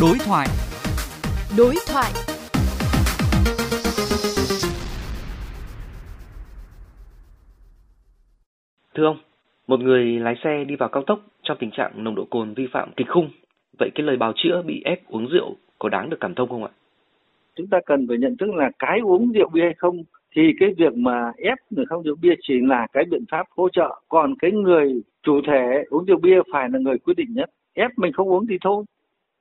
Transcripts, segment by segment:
Đối thoại. Đối thoại. Thưa ông, một người lái xe đi vào cao tốc trong tình trạng nồng độ cồn vi phạm kịch khung. Vậy cái lời bào chữa bị ép uống rượu có đáng được cảm thông không ạ? Chúng ta cần phải nhận thức là cái uống rượu bia hay không thì cái việc mà ép người không rượu bia chỉ là cái biện pháp hỗ trợ. Còn cái người chủ thể uống rượu bia phải là người quyết định nhất. Ép mình không uống thì thôi.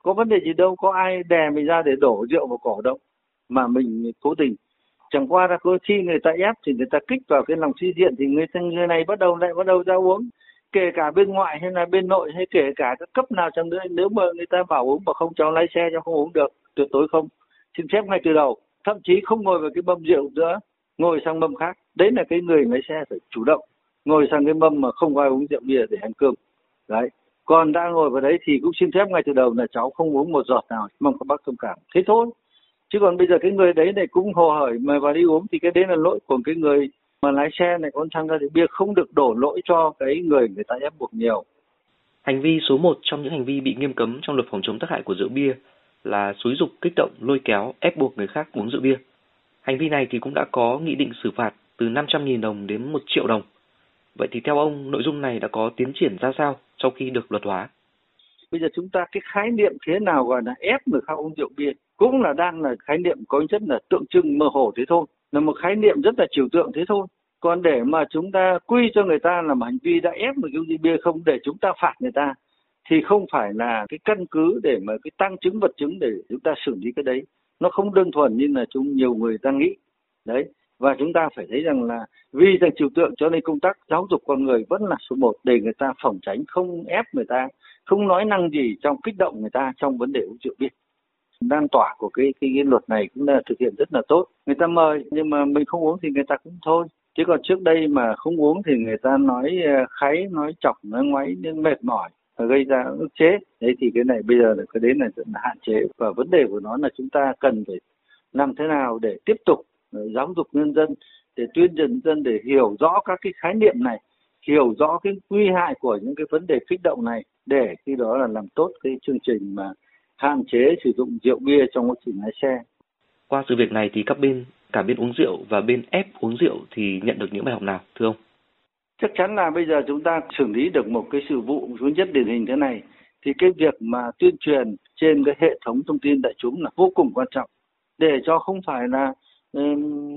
Có vấn đề gì đâu, có ai đè mình ra để đổ rượu vào cổ đâu. Mà mình cố tình. Chẳng qua là khi người ta ép thì người ta kích vào cái lòng suy diện thì người người này bắt đầu lại bắt đầu ra uống. Kể cả bên ngoại hay là bên nội hay kể cả các cấp nào chẳng nữa nếu mà người ta bảo uống mà không cho lái xe cho không uống được tuyệt đối không. Xin phép ngay từ đầu thậm chí không ngồi vào cái mâm rượu nữa ngồi sang mâm khác. Đấy là cái người lái xe phải chủ động ngồi sang cái mâm mà không ai uống rượu bia để ăn cơm. Đấy còn đã ngồi vào đấy thì cũng xin phép ngay từ đầu là cháu không uống một giọt nào mong các bác thông cảm thế thôi chứ còn bây giờ cái người đấy này cũng hồ hởi mà vào đi uống thì cái đấy là lỗi của cái người mà lái xe này còn tham gia rượu bia không được đổ lỗi cho cái người người ta ép buộc nhiều Hành vi số một trong những hành vi bị nghiêm cấm trong luật phòng chống tác hại của rượu bia là xúi dục kích động lôi kéo ép buộc người khác uống rượu bia. Hành vi này thì cũng đã có nghị định xử phạt từ 500.000 đồng đến 1 triệu đồng. Vậy thì theo ông, nội dung này đã có tiến triển ra sao sau khi được luật hóa? Bây giờ chúng ta, cái khái niệm thế nào gọi là ép người khác uống rượu bia cũng là đang là khái niệm có chất là tượng trưng mơ hồ thế thôi, là một khái niệm rất là trừu tượng thế thôi. Còn để mà chúng ta quy cho người ta là một hành vi đã ép người uống rượu bia không để chúng ta phạt người ta, thì không phải là cái căn cứ để mà cái tăng chứng vật chứng để chúng ta xử lý cái đấy. Nó không đơn thuần như là chúng nhiều người ta nghĩ. Đấy và chúng ta phải thấy rằng là vì rằng trừu tượng cho nên công tác giáo dục con người vẫn là số một để người ta phòng tránh không ép người ta không nói năng gì trong kích động người ta trong vấn đề uống rượu bia. Lan tỏa của cái, cái cái luật này cũng là thực hiện rất là tốt. Người ta mời nhưng mà mình không uống thì người ta cũng thôi. Chứ còn trước đây mà không uống thì người ta nói ờ, kháy nói chọc nói ngoáy nên mệt mỏi gây ra ức chế. Đấy thì cái này bây giờ là cái đến là là hạn chế. Và vấn đề của nó là chúng ta cần phải làm thế nào để tiếp tục giáo dục nhân dân để tuyên truyền dân để hiểu rõ các cái khái niệm này hiểu rõ cái nguy hại của những cái vấn đề kích động này để khi đó là làm tốt cái chương trình mà hạn chế sử dụng rượu bia trong quá trình lái xe. Qua sự việc này thì các bên, cả bên uống rượu và bên ép uống rượu thì nhận được những bài học nào thưa ông? Chắc chắn là bây giờ chúng ta xử lý được một cái sự vụ duy nhất điển hình thế này thì cái việc mà tuyên truyền trên cái hệ thống thông tin đại chúng là vô cùng quan trọng để cho không phải là Ừ,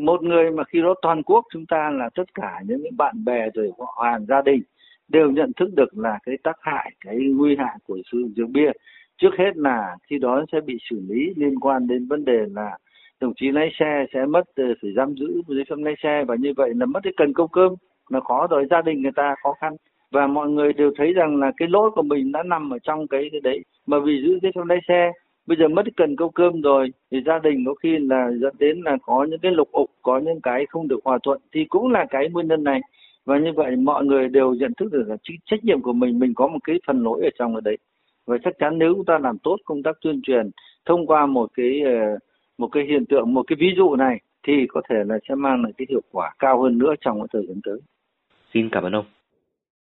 một người mà khi đó toàn quốc chúng ta là tất cả những bạn bè rồi họ hàng gia đình đều nhận thức được là cái tác hại, cái nguy hại của sử dụng rượu bia. Trước hết là khi đó sẽ bị xử lý liên quan đến vấn đề là đồng chí lái xe sẽ mất ờ, phải giam giữ giấy phép lái xe và như vậy là mất cái cần câu cơm là khó rồi, gia đình người ta khó khăn. Và mọi người đều thấy rằng là cái lỗi của mình đã nằm ở trong cái cái đấy. Mà vì giữ giấy phép lái xe bây giờ mất cần câu cơm rồi, thì gia đình có khi là dẫn đến là có những cái lục ục, có những cái không được hòa thuận, thì cũng là cái nguyên nhân này và như vậy mọi người đều nhận thức được là trách nhiệm của mình mình có một cái phần lỗi ở trong ở đấy và chắc chắn nếu chúng ta làm tốt công tác tuyên truyền thông qua một cái ờ, một cái hiện tượng, một cái ví dụ này, thì có thể là sẽ mang lại cái hiệu quả cao hơn nữa trong cái thời gian tới. Xin cảm ơn ông.